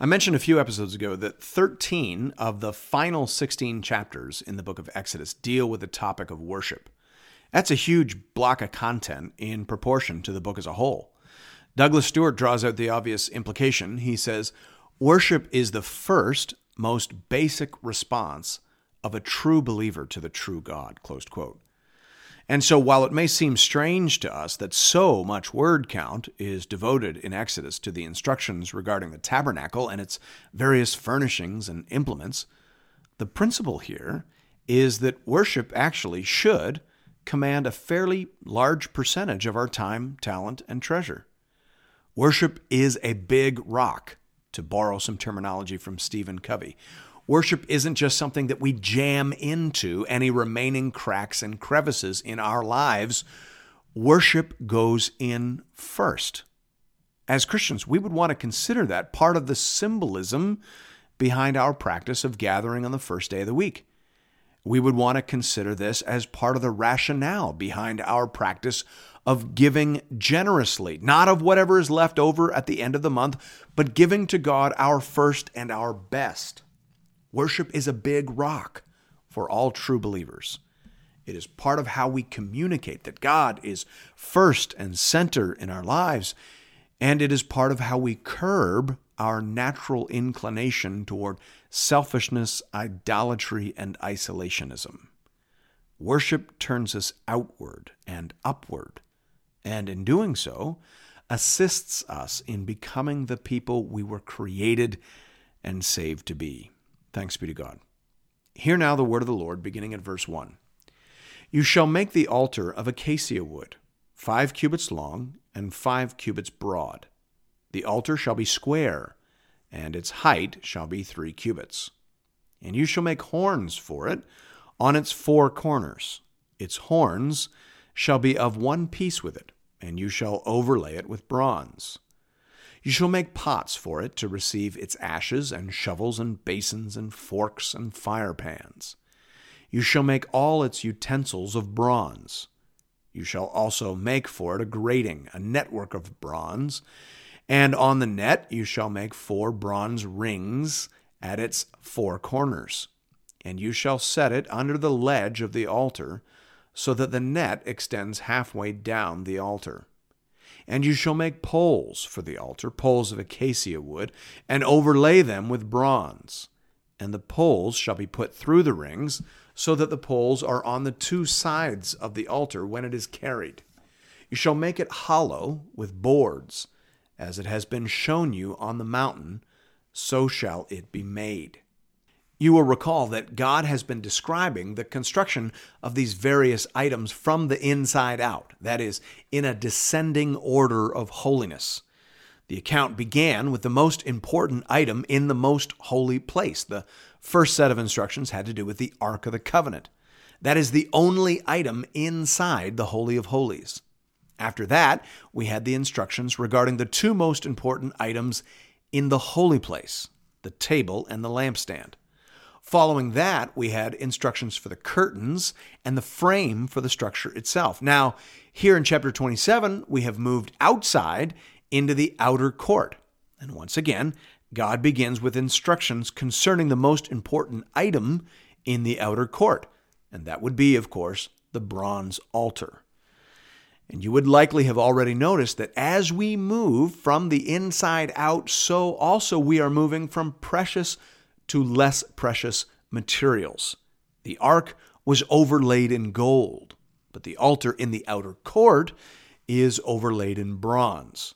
I mentioned a few episodes ago that 13 of the final 16 chapters in the book of Exodus deal with the topic of worship. That's a huge block of content in proportion to the book as a whole. Douglas Stuart draws out the obvious implication. He says, Worship is the first, most basic response of a true believer to the true God. Closed quote. And so, while it may seem strange to us that so much word count is devoted in Exodus to the instructions regarding the tabernacle and its various furnishings and implements, the principle here is that worship actually should command a fairly large percentage of our time, talent, and treasure. Worship is a big rock, to borrow some terminology from Stephen Covey. Worship isn't just something that we jam into any remaining cracks and crevices in our lives. Worship goes in first. As Christians, we would want to consider that part of the symbolism behind our practice of gathering on the first day of the week. We would want to consider this as part of the rationale behind our practice of giving generously, not of whatever is left over at the end of the month, but giving to God our first and our best. Worship is a big rock for all true believers. It is part of how we communicate that God is first and center in our lives, and it is part of how we curb our natural inclination toward selfishness, idolatry, and isolationism. Worship turns us outward and upward, and in doing so, assists us in becoming the people we were created and saved to be. Thanks be to God. Hear now the word of the Lord, beginning at verse 1. You shall make the altar of acacia wood, five cubits long and five cubits broad. The altar shall be square, and its height shall be three cubits. And you shall make horns for it on its four corners. Its horns shall be of one piece with it, and you shall overlay it with bronze. You shall make pots for it to receive its ashes, and shovels, and basins, and forks, and fire pans. You shall make all its utensils of bronze. You shall also make for it a grating, a network of bronze, and on the net you shall make four bronze rings at its four corners. And you shall set it under the ledge of the altar, so that the net extends halfway down the altar. And you shall make poles for the altar, poles of acacia wood, and overlay them with bronze. And the poles shall be put through the rings, so that the poles are on the two sides of the altar when it is carried. You shall make it hollow with boards, as it has been shown you on the mountain, so shall it be made. You will recall that God has been describing the construction of these various items from the inside out, that is, in a descending order of holiness. The account began with the most important item in the most holy place. The first set of instructions had to do with the Ark of the Covenant. That is the only item inside the Holy of Holies. After that, we had the instructions regarding the two most important items in the holy place the table and the lampstand. Following that, we had instructions for the curtains and the frame for the structure itself. Now, here in chapter 27, we have moved outside into the outer court. And once again, God begins with instructions concerning the most important item in the outer court. And that would be, of course, the bronze altar. And you would likely have already noticed that as we move from the inside out, so also we are moving from precious to less precious materials. The ark was overlaid in gold, but the altar in the outer court is overlaid in bronze.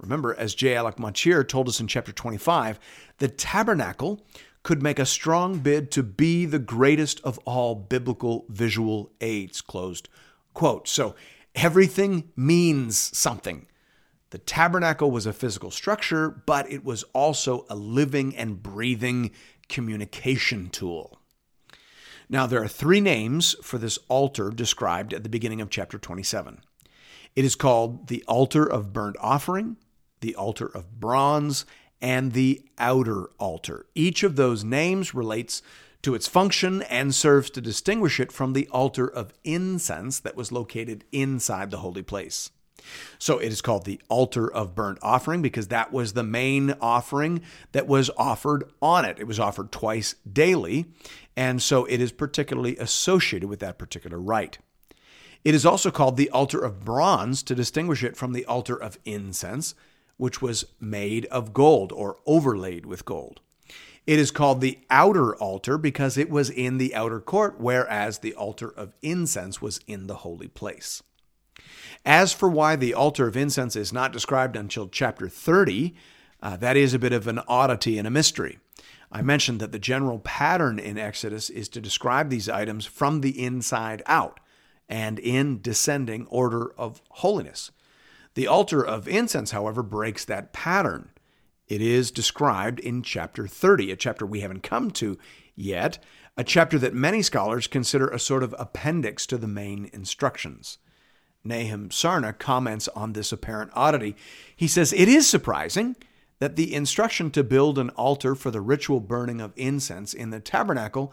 Remember, as J. Alec Motyer told us in chapter 25, the tabernacle could make a strong bid to be the greatest of all biblical visual aids. Closed quote. So everything means something. The tabernacle was a physical structure, but it was also a living and breathing communication tool. Now, there are three names for this altar described at the beginning of chapter 27. It is called the altar of burnt offering, the altar of bronze, and the outer altar. Each of those names relates to its function and serves to distinguish it from the altar of incense that was located inside the holy place. So it is called the altar of burnt offering because that was the main offering that was offered on it. It was offered twice daily, and so it is particularly associated with that particular rite. It is also called the altar of bronze to distinguish it from the altar of incense, which was made of gold or overlaid with gold. It is called the outer altar because it was in the outer court, whereas the altar of incense was in the holy place. As for why the altar of incense is not described until chapter 30, uh, that is a bit of an oddity and a mystery. I mentioned that the general pattern in Exodus is to describe these items from the inside out and in descending order of holiness. The altar of incense, however, breaks that pattern. It is described in chapter 30, a chapter we haven't come to yet, a chapter that many scholars consider a sort of appendix to the main instructions. Nahum Sarna comments on this apparent oddity. He says, It is surprising that the instruction to build an altar for the ritual burning of incense in the tabernacle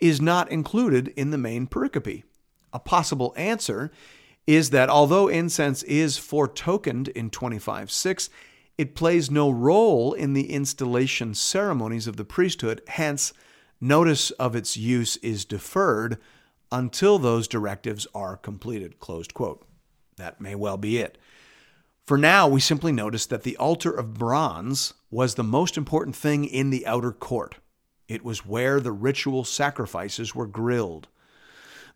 is not included in the main pericope. A possible answer is that although incense is foretokened in 25 6, it plays no role in the installation ceremonies of the priesthood, hence, notice of its use is deferred until those directives are completed. Closed quote. That may well be it. For now, we simply notice that the altar of bronze was the most important thing in the outer court. It was where the ritual sacrifices were grilled.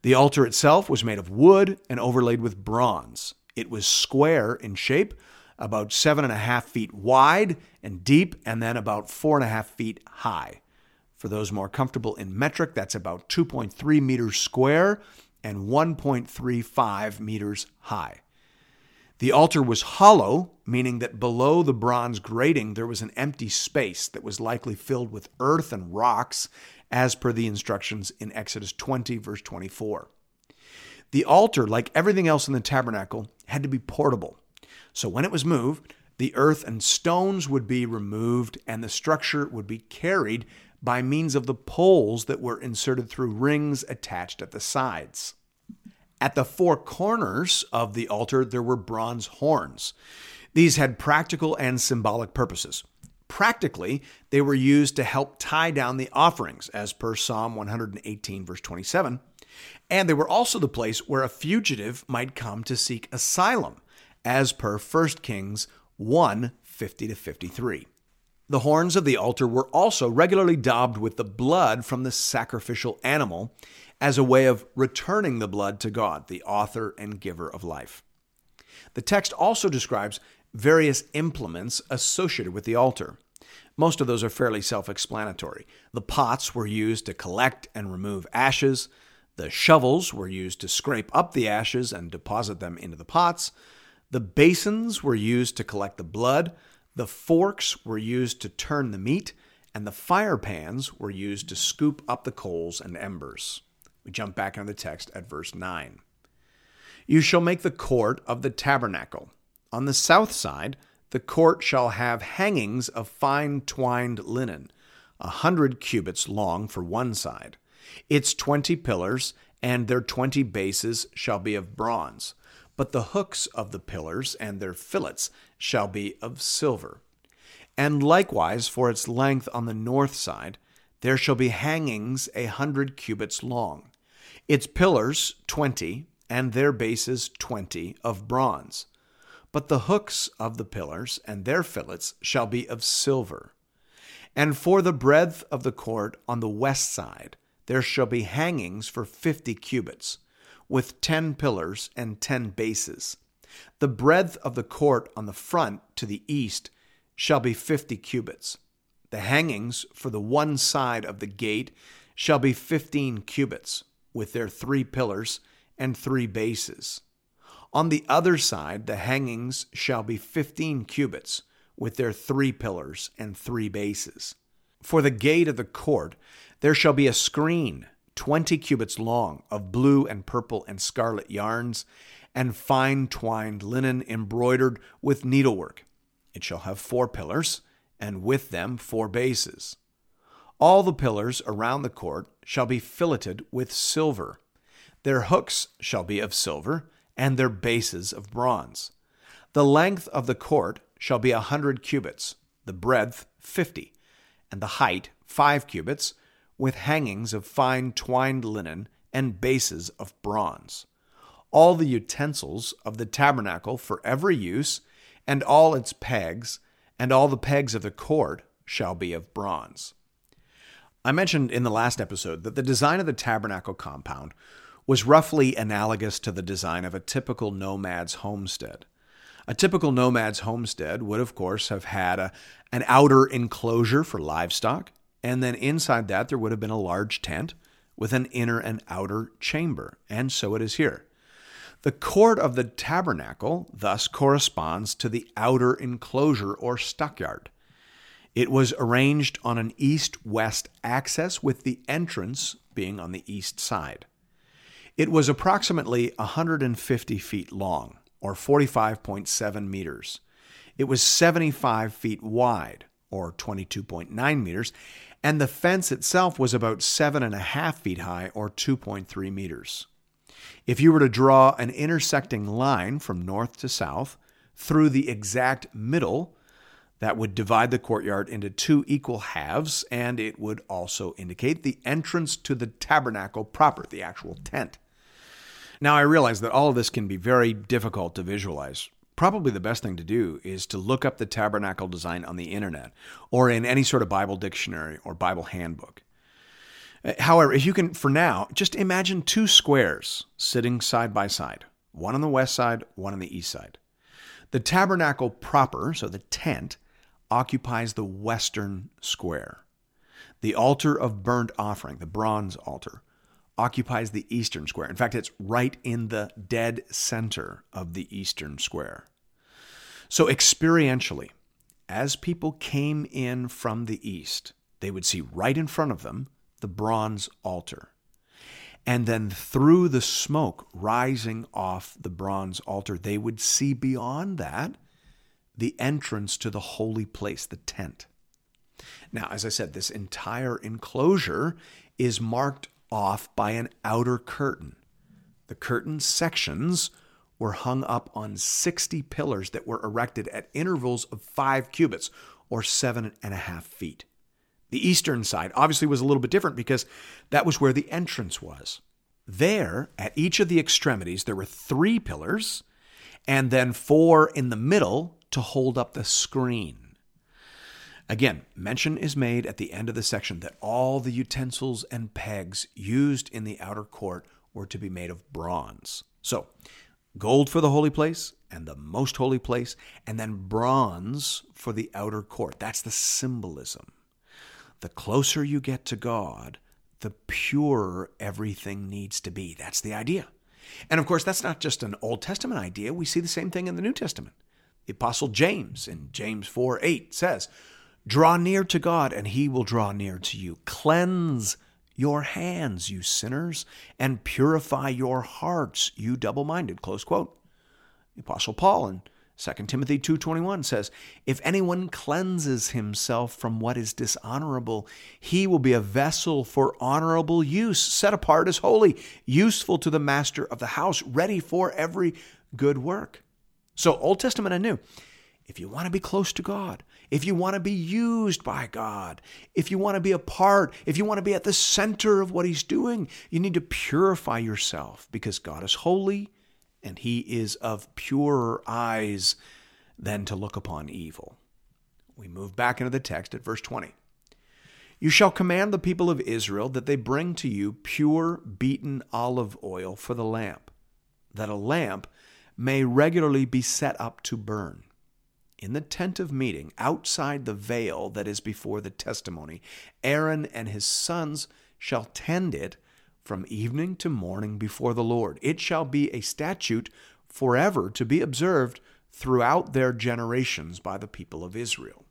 The altar itself was made of wood and overlaid with bronze. It was square in shape, about seven and a half feet wide and deep, and then about four and a half feet high. For those more comfortable in metric, that's about 2.3 meters square and 1.35 meters high. The altar was hollow, meaning that below the bronze grating there was an empty space that was likely filled with earth and rocks, as per the instructions in Exodus 20, verse 24. The altar, like everything else in the tabernacle, had to be portable. So when it was moved, the earth and stones would be removed and the structure would be carried by means of the poles that were inserted through rings attached at the sides. At the four corners of the altar, there were bronze horns. These had practical and symbolic purposes. Practically, they were used to help tie down the offerings, as per Psalm 118, verse 27. And they were also the place where a fugitive might come to seek asylum, as per 1 Kings 1 50 to 53. The horns of the altar were also regularly daubed with the blood from the sacrificial animal as a way of returning the blood to God, the author and giver of life. The text also describes various implements associated with the altar. Most of those are fairly self explanatory. The pots were used to collect and remove ashes. The shovels were used to scrape up the ashes and deposit them into the pots. The basins were used to collect the blood. The forks were used to turn the meat, and the fire pans were used to scoop up the coals and embers. We jump back into the text at verse 9. You shall make the court of the tabernacle. On the south side, the court shall have hangings of fine twined linen, a hundred cubits long for one side. Its twenty pillars and their twenty bases shall be of bronze but the hooks of the pillars and their fillets shall be of silver. And likewise for its length on the north side, there shall be hangings a hundred cubits long, its pillars twenty, and their bases twenty of bronze. But the hooks of the pillars and their fillets shall be of silver. And for the breadth of the court on the west side, there shall be hangings for fifty cubits with ten pillars and ten bases. The breadth of the court on the front to the east shall be fifty cubits. The hangings for the one side of the gate shall be fifteen cubits, with their three pillars and three bases. On the other side, the hangings shall be fifteen cubits, with their three pillars and three bases. For the gate of the court, there shall be a screen, twenty cubits long, of blue and purple and scarlet yarns, and fine twined linen embroidered with needlework. It shall have four pillars, and with them four bases. All the pillars around the court shall be filleted with silver. Their hooks shall be of silver, and their bases of bronze. The length of the court shall be a hundred cubits, the breadth fifty, and the height five cubits, with hangings of fine twined linen and bases of bronze. All the utensils of the tabernacle for every use, and all its pegs, and all the pegs of the court shall be of bronze. I mentioned in the last episode that the design of the tabernacle compound was roughly analogous to the design of a typical nomad's homestead. A typical nomad's homestead would, of course, have had a, an outer enclosure for livestock, and then inside that there would have been a large tent with an inner and outer chamber, and so it is here. The court of the tabernacle thus corresponds to the outer enclosure or stockyard. It was arranged on an east west axis, with the entrance being on the east side. It was approximately 150 feet long, or 45.7 meters. It was 75 feet wide, or 22.9 meters, and the fence itself was about 7.5 feet high, or 2.3 meters. If you were to draw an intersecting line from north to south through the exact middle, that would divide the courtyard into two equal halves, and it would also indicate the entrance to the tabernacle proper, the actual tent. Now, I realize that all of this can be very difficult to visualize. Probably the best thing to do is to look up the tabernacle design on the internet or in any sort of Bible dictionary or Bible handbook. However, if you can, for now, just imagine two squares sitting side by side, one on the west side, one on the east side. The tabernacle proper, so the tent, occupies the western square. The altar of burnt offering, the bronze altar, occupies the eastern square. In fact, it's right in the dead center of the eastern square. So, experientially, as people came in from the east, they would see right in front of them the bronze altar. And then through the smoke rising off the bronze altar, they would see beyond that the entrance to the holy place, the tent. Now, as I said, this entire enclosure is marked off by an outer curtain. The curtain sections were hung up on 60 pillars that were erected at intervals of five cubits, or seven and a half feet. The eastern side obviously was a little bit different because that was where the entrance was. There, at each of the extremities, there were three pillars and then four in the middle to hold up the screen. Again, mention is made at the end of the section that all the utensils and pegs used in the outer court were to be made of bronze. So, gold for the holy place and the most holy place, and then bronze for the outer court. That's the symbolism. The closer you get to God, the purer everything needs to be. That's the idea. And of course, that's not just an Old Testament idea. We see the same thing in the New Testament. The Apostle James in James 4 8 says, Draw near to God, and he will draw near to you. Cleanse your hands, you sinners, and purify your hearts, you double minded. Close quote. The Apostle Paul in 2 Timothy 2:21 says, "If anyone cleanses himself from what is dishonorable, he will be a vessel for honorable use, set apart as holy, useful to the master of the house, ready for every good work." So Old Testament and New, if you want to be close to God, if you want to be used by God, if you want to be a part, if you want to be at the center of what He's doing, you need to purify yourself because God is holy and He is of purer eyes than to look upon evil. We move back into the text at verse 20. You shall command the people of Israel that they bring to you pure beaten olive oil for the lamp, that a lamp may regularly be set up to burn in the tent of meeting, outside the veil that is before the testimony, Aaron and his sons shall tend it from evening to morning before the Lord. It shall be a statute forever to be observed throughout their generations by the people of Israel.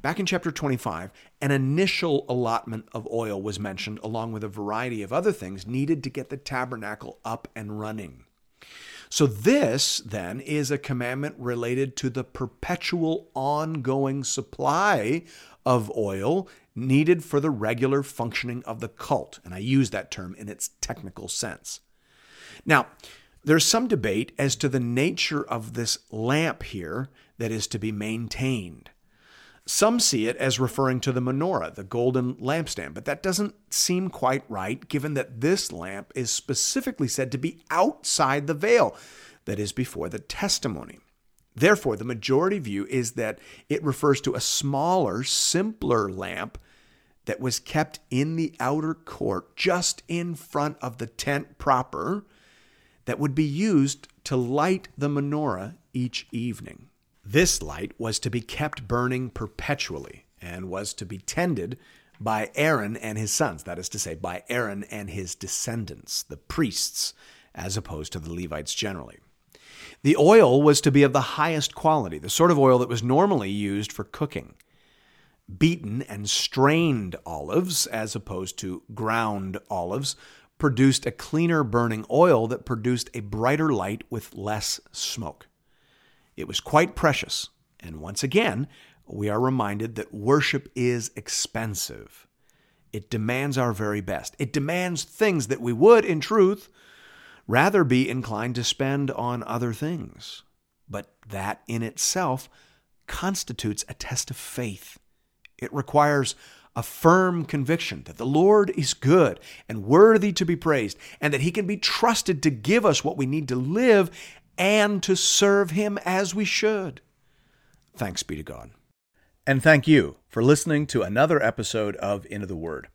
Back in chapter 25, an initial allotment of oil was mentioned, along with a variety of other things needed to get the tabernacle up and running. So, this then is a commandment related to the perpetual ongoing supply of oil needed for the regular functioning of the cult. And I use that term in its technical sense. Now, there's some debate as to the nature of this lamp here that is to be maintained. Some see it as referring to the menorah, the golden lampstand, but that doesn't seem quite right given that this lamp is specifically said to be outside the veil, that is, before the testimony. Therefore, the majority view is that it refers to a smaller, simpler lamp that was kept in the outer court, just in front of the tent proper, that would be used to light the menorah each evening. This light was to be kept burning perpetually and was to be tended by Aaron and his sons, that is to say, by Aaron and his descendants, the priests, as opposed to the Levites generally. The oil was to be of the highest quality, the sort of oil that was normally used for cooking. Beaten and strained olives, as opposed to ground olives, produced a cleaner burning oil that produced a brighter light with less smoke. It was quite precious. And once again, we are reminded that worship is expensive. It demands our very best. It demands things that we would, in truth, rather be inclined to spend on other things. But that in itself constitutes a test of faith. It requires a firm conviction that the Lord is good and worthy to be praised, and that He can be trusted to give us what we need to live and to serve Him as we should. Thanks be to God. And thank you for listening to another episode of Into the Word.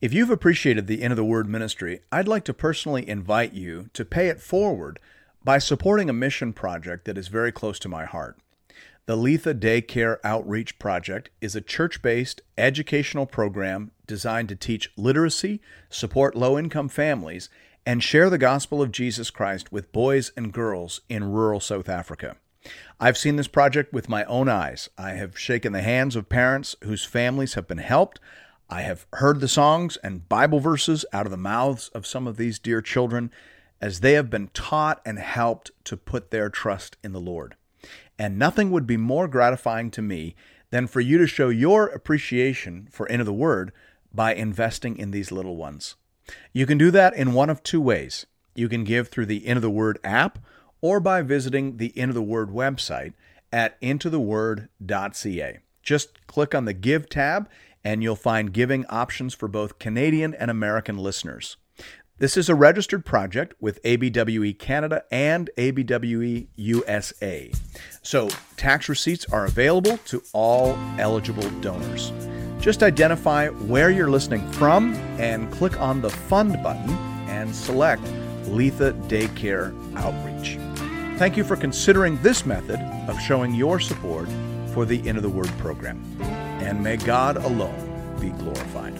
If you've appreciated the Into the Word ministry, I'd like to personally invite you to pay it forward by supporting a mission project that is very close to my heart. The Letha Daycare Outreach Project is a church based educational program designed to teach literacy, support low income families, and share the gospel of Jesus Christ with boys and girls in rural South Africa. I've seen this project with my own eyes. I have shaken the hands of parents whose families have been helped. I have heard the songs and Bible verses out of the mouths of some of these dear children as they have been taught and helped to put their trust in the Lord. And nothing would be more gratifying to me than for you to show your appreciation for Into the Word by investing in these little ones. You can do that in one of two ways. You can give through the Into the Word app or by visiting the Into the Word website at intotheword.ca. Just click on the Give tab and you'll find giving options for both Canadian and American listeners. This is a registered project with ABWE Canada and ABWE USA. So, tax receipts are available to all eligible donors. Just identify where you're listening from and click on the Fund button and select Letha Daycare Outreach. Thank you for considering this method of showing your support for the Into the Word program. And may God alone be glorified.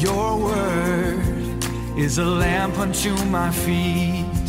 Your word is a lamp unto my feet